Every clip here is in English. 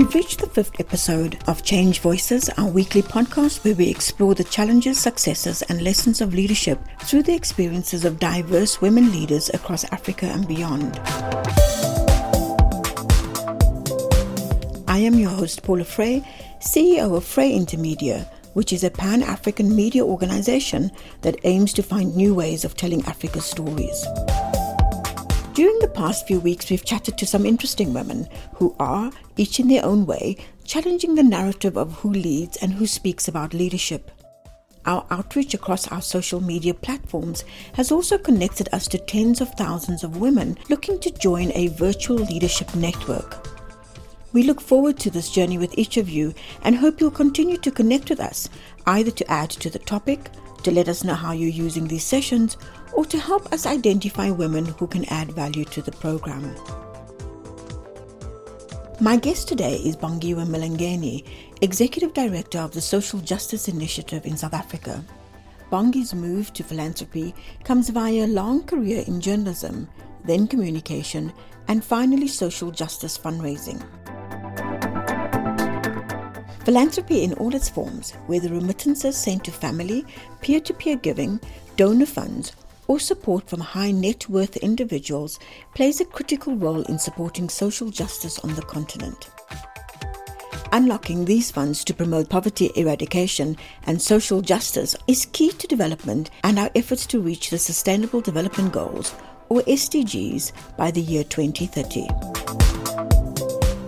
We've reached the fifth episode of Change Voices, our weekly podcast where we explore the challenges, successes, and lessons of leadership through the experiences of diverse women leaders across Africa and beyond. I am your host, Paula Fray, CEO of Fray Intermedia, which is a pan African media organization that aims to find new ways of telling Africa's stories. During the past few weeks, we've chatted to some interesting women who are, each in their own way, challenging the narrative of who leads and who speaks about leadership. Our outreach across our social media platforms has also connected us to tens of thousands of women looking to join a virtual leadership network. We look forward to this journey with each of you and hope you'll continue to connect with us, either to add to the topic, to let us know how you're using these sessions, or to help us identify women who can add value to the program. My guest today is Bongiwe Mlangeni, Executive Director of the Social Justice Initiative in South Africa. Bongi's move to philanthropy comes via a long career in journalism, then communication, and finally social justice fundraising. Philanthropy in all its forms, whether remittances sent to family, peer to peer giving, donor funds, or support from high net worth individuals plays a critical role in supporting social justice on the continent. Unlocking these funds to promote poverty eradication and social justice is key to development and our efforts to reach the Sustainable Development Goals, or SDGs, by the year 2030.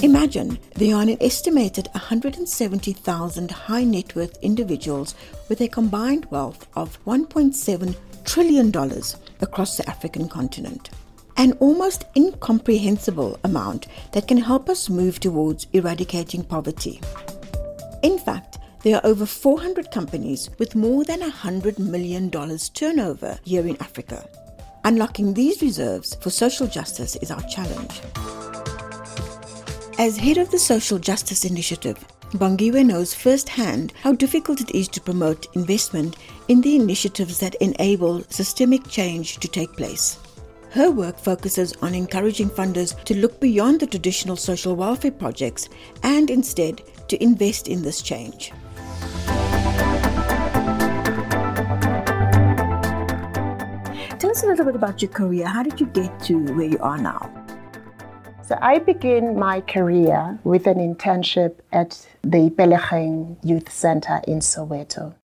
Imagine there are an estimated 170,000 high net worth individuals with a combined wealth of 1.7 trillion dollars across the African continent. An almost incomprehensible amount that can help us move towards eradicating poverty. In fact, there are over 400 companies with more than $100 million turnover here in Africa. Unlocking these reserves for social justice is our challenge. As head of the Social Justice Initiative, Bongiwe knows firsthand how difficult it is to promote investment in the initiatives that enable systemic change to take place. Her work focuses on encouraging funders to look beyond the traditional social welfare projects and instead to invest in this change. Tell us a little bit about your career. How did you get to where you are now? So I began my career with an internship at the Pelecheng Youth Center in Soweto.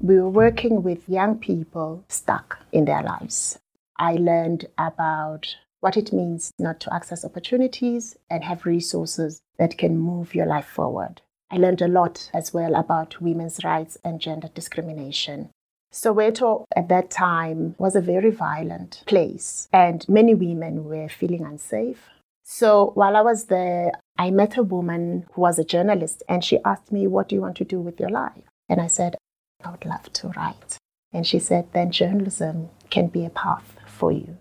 We were working with young people stuck in their lives. I learned about what it means not to access opportunities and have resources that can move your life forward. I learned a lot as well about women's rights and gender discrimination. Soweto at that time was a very violent place, and many women were feeling unsafe. So while I was there, I met a woman who was a journalist and she asked me, What do you want to do with your life? And I said, I would love to write. And she said, Then journalism can be a path for you.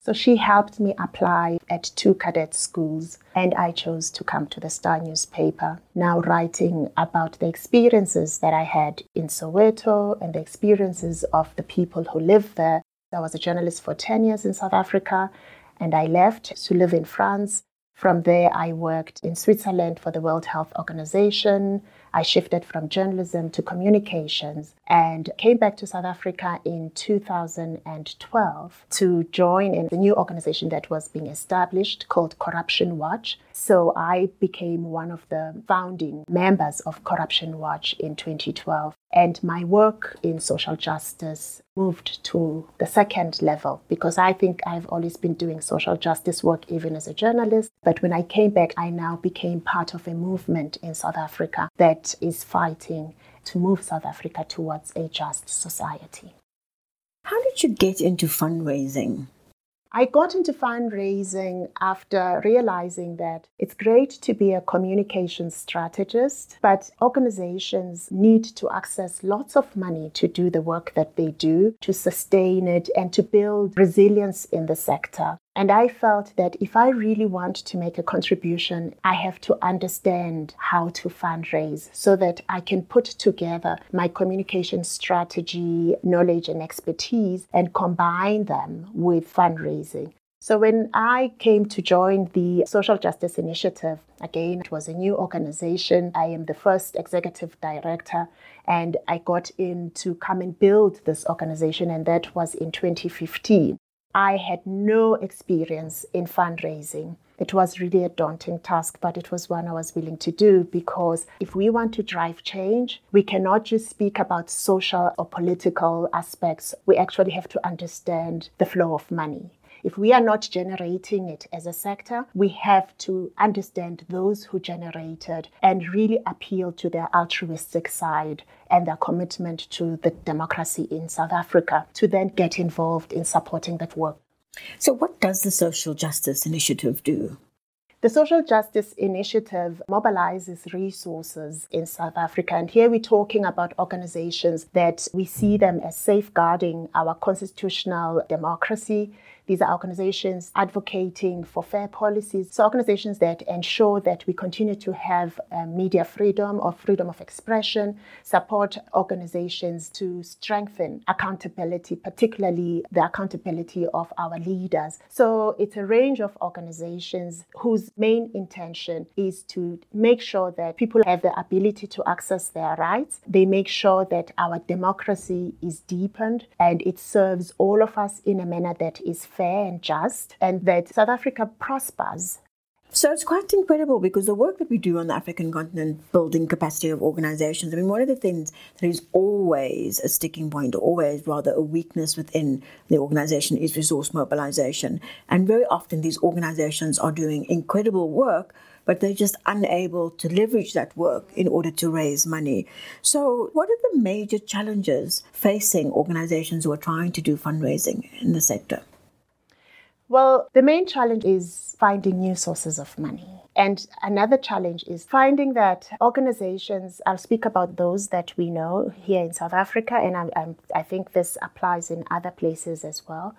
So she helped me apply at two cadet schools, and I chose to come to the Star newspaper, now writing about the experiences that I had in Soweto and the experiences of the people who live there. I was a journalist for 10 years in South Africa, and I left to live in France. From there, I worked in Switzerland for the World Health Organization. I shifted from journalism to communications and came back to South Africa in 2012 to join in the new organization that was being established called Corruption Watch. So I became one of the founding members of Corruption Watch in 2012. And my work in social justice moved to the second level because I think I've always been doing social justice work even as a journalist. But when I came back, I now became part of a movement in South Africa that is fighting to move South Africa towards a just society. How did you get into fundraising? I got into fundraising after realizing that it's great to be a communication strategist, but organizations need to access lots of money to do the work that they do, to sustain it, and to build resilience in the sector. And I felt that if I really want to make a contribution, I have to understand how to fundraise so that I can put together my communication strategy, knowledge, and expertise and combine them with fundraising. So, when I came to join the Social Justice Initiative, again, it was a new organization. I am the first executive director, and I got in to come and build this organization, and that was in 2015. I had no experience in fundraising. It was really a daunting task, but it was one I was willing to do because if we want to drive change, we cannot just speak about social or political aspects. We actually have to understand the flow of money. If we are not generating it as a sector, we have to understand those who generated and really appeal to their altruistic side and their commitment to the democracy in South Africa to then get involved in supporting that work. So, what does the Social Justice Initiative do? The Social Justice Initiative mobilizes resources in South Africa. And here we're talking about organizations that we see them as safeguarding our constitutional democracy these are organizations advocating for fair policies. So, organizations that ensure that we continue to have uh, media freedom or freedom of expression, support organizations to strengthen accountability, particularly the accountability of our leaders. So, it's a range of organizations whose main intention is to make sure that people have the ability to access their rights. They make sure that our democracy is deepened and it serves all of us in a manner that is fair and just, and that South Africa prospers. So it's quite incredible because the work that we do on the African continent, building capacity of organizations, I mean, one of the things that is always a sticking point, or always rather a weakness within the organization, is resource mobilization. And very often these organizations are doing incredible work, but they're just unable to leverage that work in order to raise money. So, what are the major challenges facing organizations who are trying to do fundraising in the sector? Well, the main challenge is finding new sources of money. And another challenge is finding that organizations, I'll speak about those that we know here in South Africa, and I'm, I'm, i think this applies in other places as well.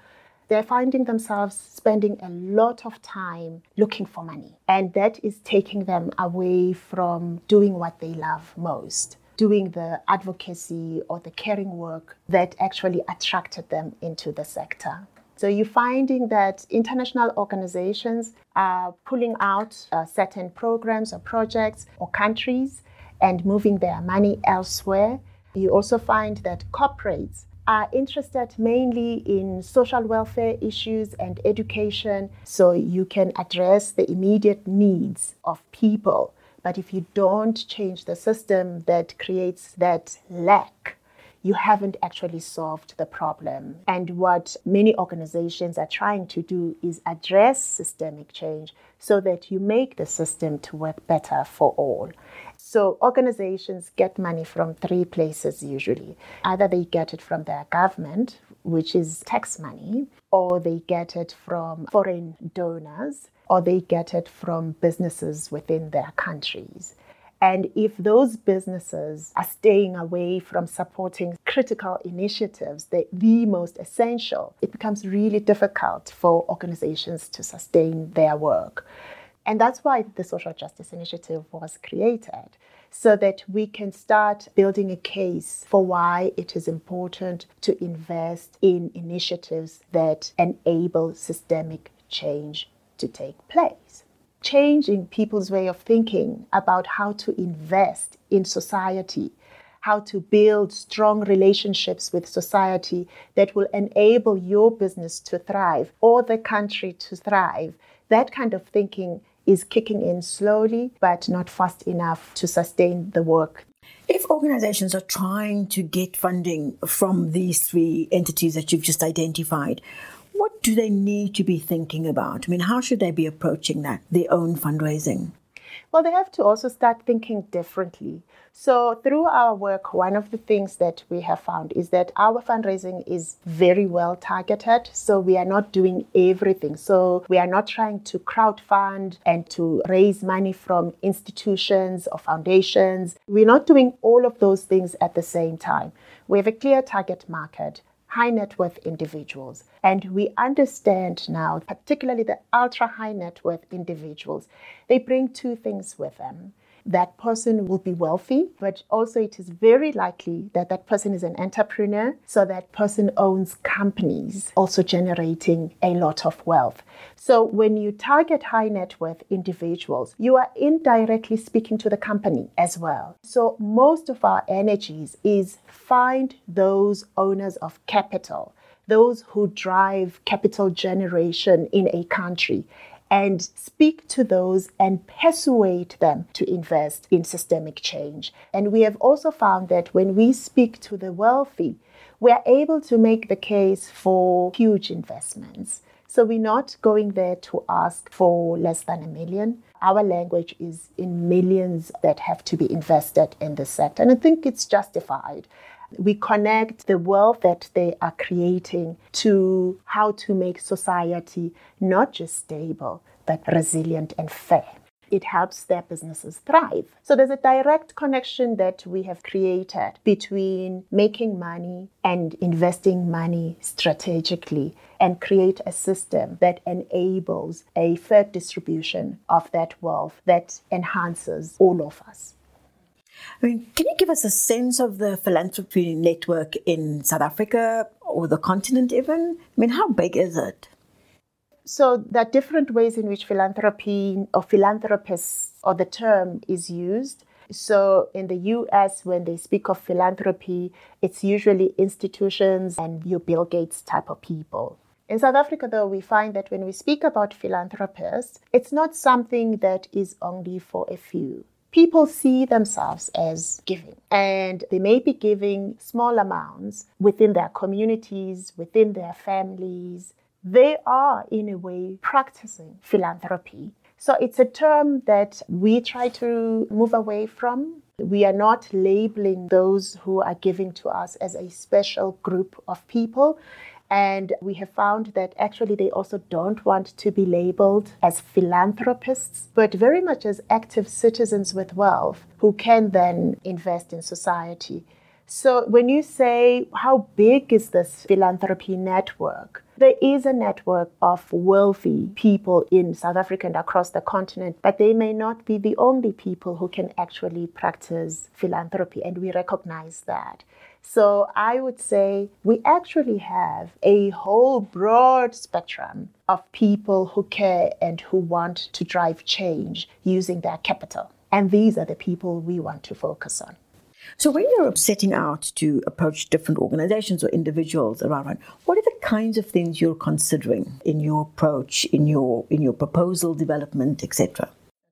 They're finding themselves spending a lot of time looking for money, and that is taking them away from doing what they love most doing the advocacy or the caring work that actually attracted them into the sector. So you're finding that international organizations are pulling out uh, certain programs or projects or countries and moving their money elsewhere. You also find that corporates are interested mainly in social welfare issues and education, so you can address the immediate needs of people. But if you don't change the system that creates that lack, you haven't actually solved the problem. And what many organizations are trying to do is address systemic change so that you make the system to work better for all. So organizations get money from three places usually. Either they get it from their government, which is tax money, or they get it from foreign donors, or they get it from businesses within their countries. And if those businesses are staying away from supporting critical initiatives, the, the most essential, it becomes really difficult for organizations to sustain their work. And that's why the Social Justice Initiative was created, so that we can start building a case for why it is important to invest in initiatives that enable systemic change to take place changing people's way of thinking about how to invest in society, how to build strong relationships with society that will enable your business to thrive or the country to thrive. That kind of thinking is kicking in slowly, but not fast enough to sustain the work. If organizations are trying to get funding from these three entities that you've just identified, what do they need to be thinking about? I mean, how should they be approaching that, their own fundraising? Well, they have to also start thinking differently. So, through our work, one of the things that we have found is that our fundraising is very well targeted. So, we are not doing everything. So, we are not trying to crowdfund and to raise money from institutions or foundations. We're not doing all of those things at the same time. We have a clear target market high net worth individuals. And we understand now, particularly the ultra high net worth individuals, they bring two things with them. That person will be wealthy, but also it is very likely that that person is an entrepreneur, so that person owns companies, also generating a lot of wealth. So when you target high net worth individuals, you are indirectly speaking to the company as well. So most of our energies is find those owners of capital those who drive capital generation in a country and speak to those and persuade them to invest in systemic change. And we have also found that when we speak to the wealthy, we're able to make the case for huge investments. So we're not going there to ask for less than a million. Our language is in millions that have to be invested in the sector. And I think it's justified we connect the wealth that they are creating to how to make society not just stable, but resilient and fair. It helps their businesses thrive. So there's a direct connection that we have created between making money and investing money strategically and create a system that enables a fair distribution of that wealth that enhances all of us. I mean, can you give us a sense of the philanthropy network in South Africa or the continent, even? I mean, how big is it? So, there are different ways in which philanthropy or philanthropists or the term is used. So, in the US, when they speak of philanthropy, it's usually institutions and your Bill Gates type of people. In South Africa, though, we find that when we speak about philanthropists, it's not something that is only for a few people see themselves as giving and they may be giving small amounts within their communities, within their families. They are, in a way, practicing philanthropy. So it's a term that we try to move away from. We are not labeling those who are giving to us as a special group of people. And we have found that actually they also don't want to be labeled as philanthropists, but very much as active citizens with wealth who can then invest in society. So when you say, how big is this philanthropy network? There is a network of wealthy people in South Africa and across the continent, but they may not be the only people who can actually practice philanthropy, and we recognize that. So I would say we actually have a whole broad spectrum of people who care and who want to drive change using their capital. And these are the people we want to focus on. So, when you're setting out to approach different organizations or individuals around, what are the kinds of things you're considering in your approach, in your in your proposal development, etc.?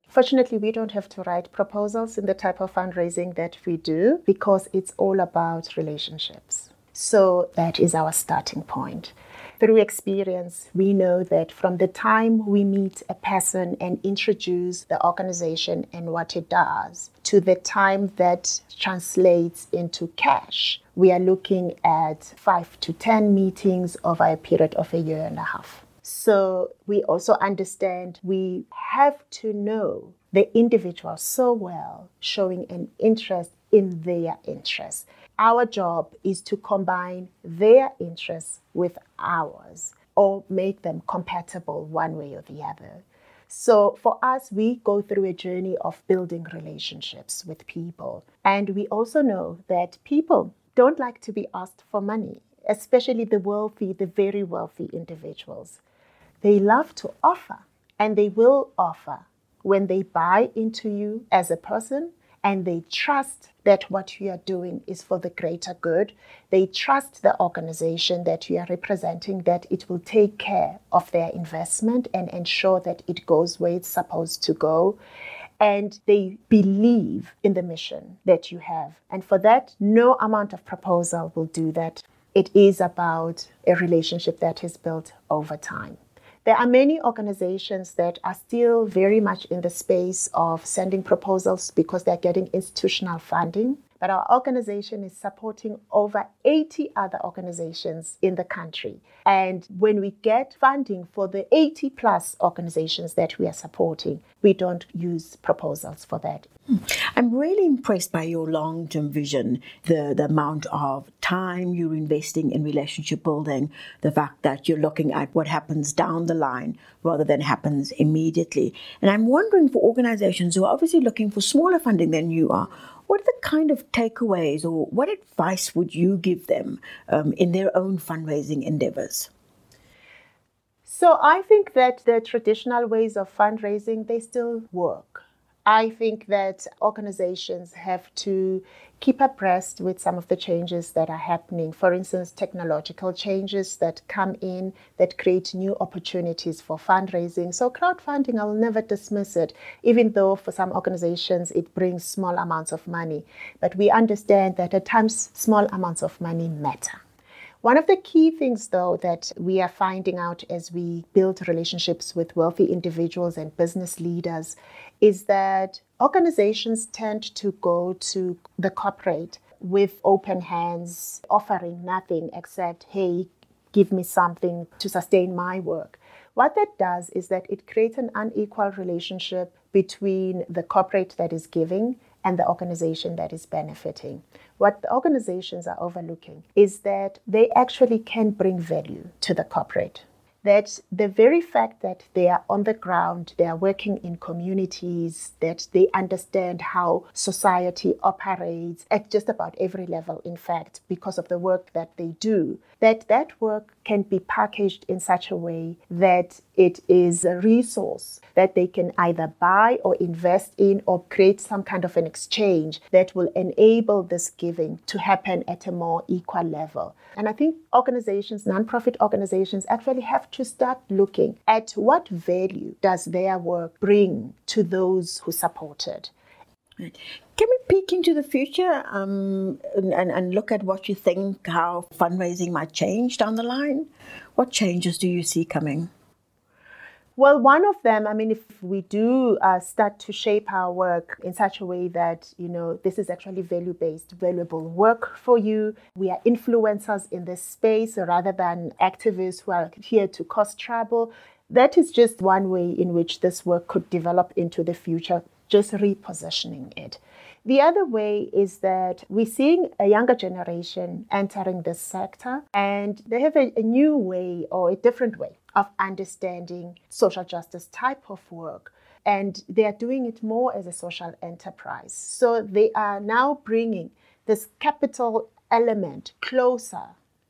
Fortunately, we don't have to write proposals in the type of fundraising that we do because it's all about relationships. So that is our starting point. Through experience, we know that from the time we meet a person and introduce the organization and what it does to the time that translates into cash, we are looking at five to 10 meetings over a period of a year and a half. So we also understand we have to know the individual so well, showing an interest in their interests. Our job is to combine their interests with ours or make them compatible one way or the other. So, for us, we go through a journey of building relationships with people. And we also know that people don't like to be asked for money, especially the wealthy, the very wealthy individuals. They love to offer and they will offer when they buy into you as a person and they trust that what you are doing is for the greater good. They trust the organization that you are representing that it will take care of their investment and ensure that it goes where it's supposed to go. And they believe in the mission that you have. And for that, no amount of proposal will do that. It is about a relationship that is built over time. There are many organizations that are still very much in the space of sending proposals because they're getting institutional funding. But our organization is supporting over 80 other organizations in the country. And when we get funding for the 80 plus organizations that we are supporting, we don't use proposals for that. I'm really impressed by your long term vision, the, the amount of time you're investing in relationship building, the fact that you're looking at what happens down the line rather than happens immediately. And I'm wondering for organizations who are obviously looking for smaller funding than you are, what are the kind of takeaways or what advice would you give them um, in their own fundraising endeavors? So I think that the traditional ways of fundraising they still work. I think that organizations have to keep abreast with some of the changes that are happening. For instance, technological changes that come in that create new opportunities for fundraising. So, crowdfunding, I will never dismiss it, even though for some organizations it brings small amounts of money. But we understand that at times small amounts of money matter. One of the key things, though, that we are finding out as we build relationships with wealthy individuals and business leaders is that organizations tend to go to the corporate with open hands, offering nothing except, hey, give me something to sustain my work. What that does is that it creates an unequal relationship between the corporate that is giving and the organization that is benefiting. What the organizations are overlooking is that they actually can bring value to the corporate that the very fact that they are on the ground, they are working in communities, that they understand how society operates at just about every level, in fact, because of the work that they do, that that work can be packaged in such a way that it is a resource that they can either buy or invest in or create some kind of an exchange that will enable this giving to happen at a more equal level. And I think organizations, nonprofit organizations, actually have to start looking at what value does their work bring to those who support it. Can we peek into the future um, and, and look at what you think how fundraising might change down the line? What changes do you see coming? Well, one of them, I mean, if we do uh, start to shape our work in such a way that, you know, this is actually value based, valuable work for you, we are influencers in this space rather than activists who are here to cause trouble. That is just one way in which this work could develop into the future, just repositioning it. The other way is that we're seeing a younger generation entering this sector and they have a, a new way or a different way of understanding social justice type of work and they are doing it more as a social enterprise. So they are now bringing this capital element closer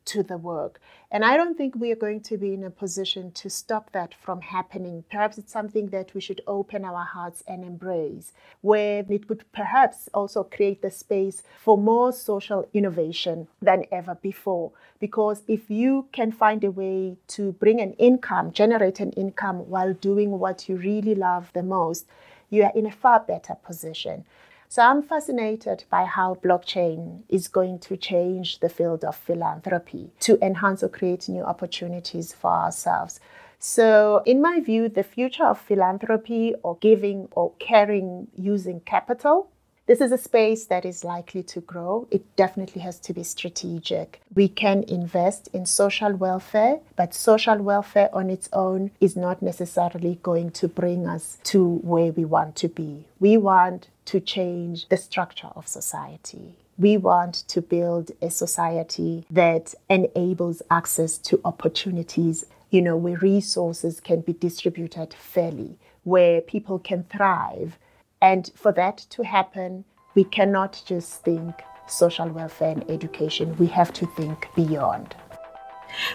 to the work. And I don't think we are going to be in a position to stop that from happening. Perhaps it's something that we should open our hearts and embrace, where it would perhaps also create the space for more social innovation than ever before. Because if you can find a way to bring an income, generate an income while doing what you really love the most, you are in a far better position. So I'm fascinated by how blockchain is going to change the field of philanthropy to enhance or create new opportunities for ourselves. So, in my view, the future of philanthropy or giving or caring using capital this is a space that is likely to grow. It definitely has to be strategic. We can invest in social welfare, but social welfare on its own is not necessarily going to bring us to where we want to be. We want to change the structure of society. We want to build a society that enables access to opportunities, you know, where resources can be distributed fairly, where people can thrive and for that to happen, we cannot just think social welfare and education. We have to think beyond.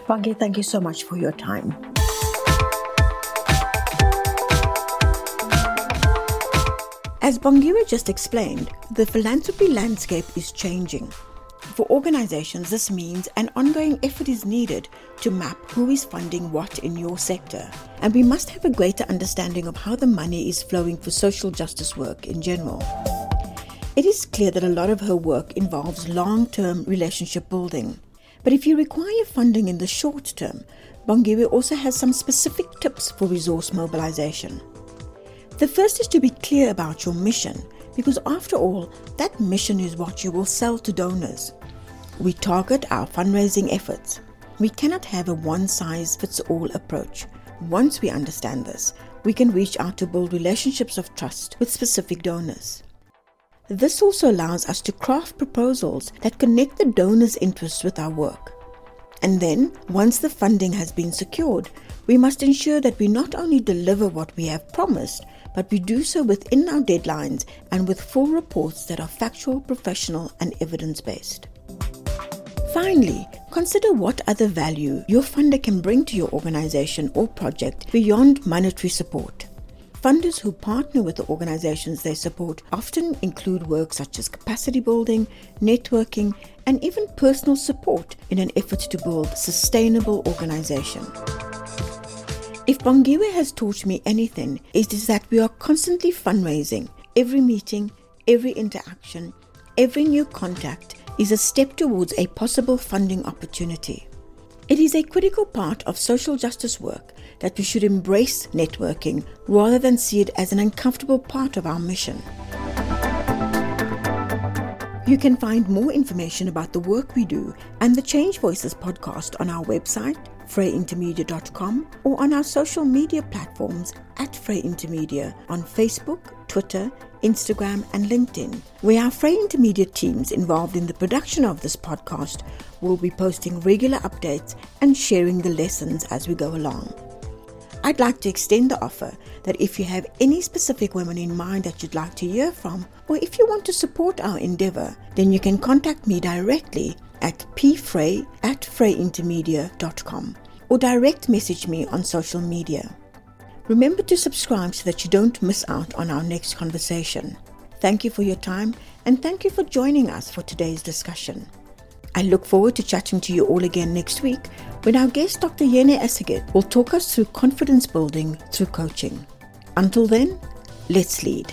Bongi, thank you so much for your time. As Bongiwe just explained, the philanthropy landscape is changing. For organizations, this means an ongoing effort is needed to map who is funding what in your sector. And we must have a greater understanding of how the money is flowing for social justice work in general. It is clear that a lot of her work involves long term relationship building. But if you require funding in the short term, Bongiwe also has some specific tips for resource mobilization. The first is to be clear about your mission Because after all, that mission is what you will sell to donors. We target our fundraising efforts. We cannot have a one size fits all approach. Once we understand this, we can reach out to build relationships of trust with specific donors. This also allows us to craft proposals that connect the donor's interests with our work. And then, once the funding has been secured, we must ensure that we not only deliver what we have promised, but we do so within our deadlines and with full reports that are factual, professional, and evidence based. Finally, consider what other value your funder can bring to your organization or project beyond monetary support. Funders who partner with the organizations they support often include work such as capacity building, networking, and even personal support in an effort to build sustainable organization. If Bongiwe has taught me anything, it is that we are constantly fundraising. Every meeting, every interaction, every new contact is a step towards a possible funding opportunity. It is a critical part of social justice work that we should embrace networking rather than see it as an uncomfortable part of our mission. You can find more information about the work we do and the Change Voices podcast on our website, frayintermedia.com, or on our social media platforms at Fray Intermedia on Facebook, Twitter, Instagram, and LinkedIn, where our Fray Intermediate teams involved in the production of this podcast will be posting regular updates and sharing the lessons as we go along. I'd like to extend the offer that if you have any specific women in mind that you'd like to hear from, or if you want to support our endeavor, then you can contact me directly at pfray at frayintermedia.com or direct message me on social media. Remember to subscribe so that you don't miss out on our next conversation. Thank you for your time and thank you for joining us for today's discussion. I look forward to chatting to you all again next week when our guest Dr. Yene Assegid will talk us through confidence building through coaching. Until then, let's lead.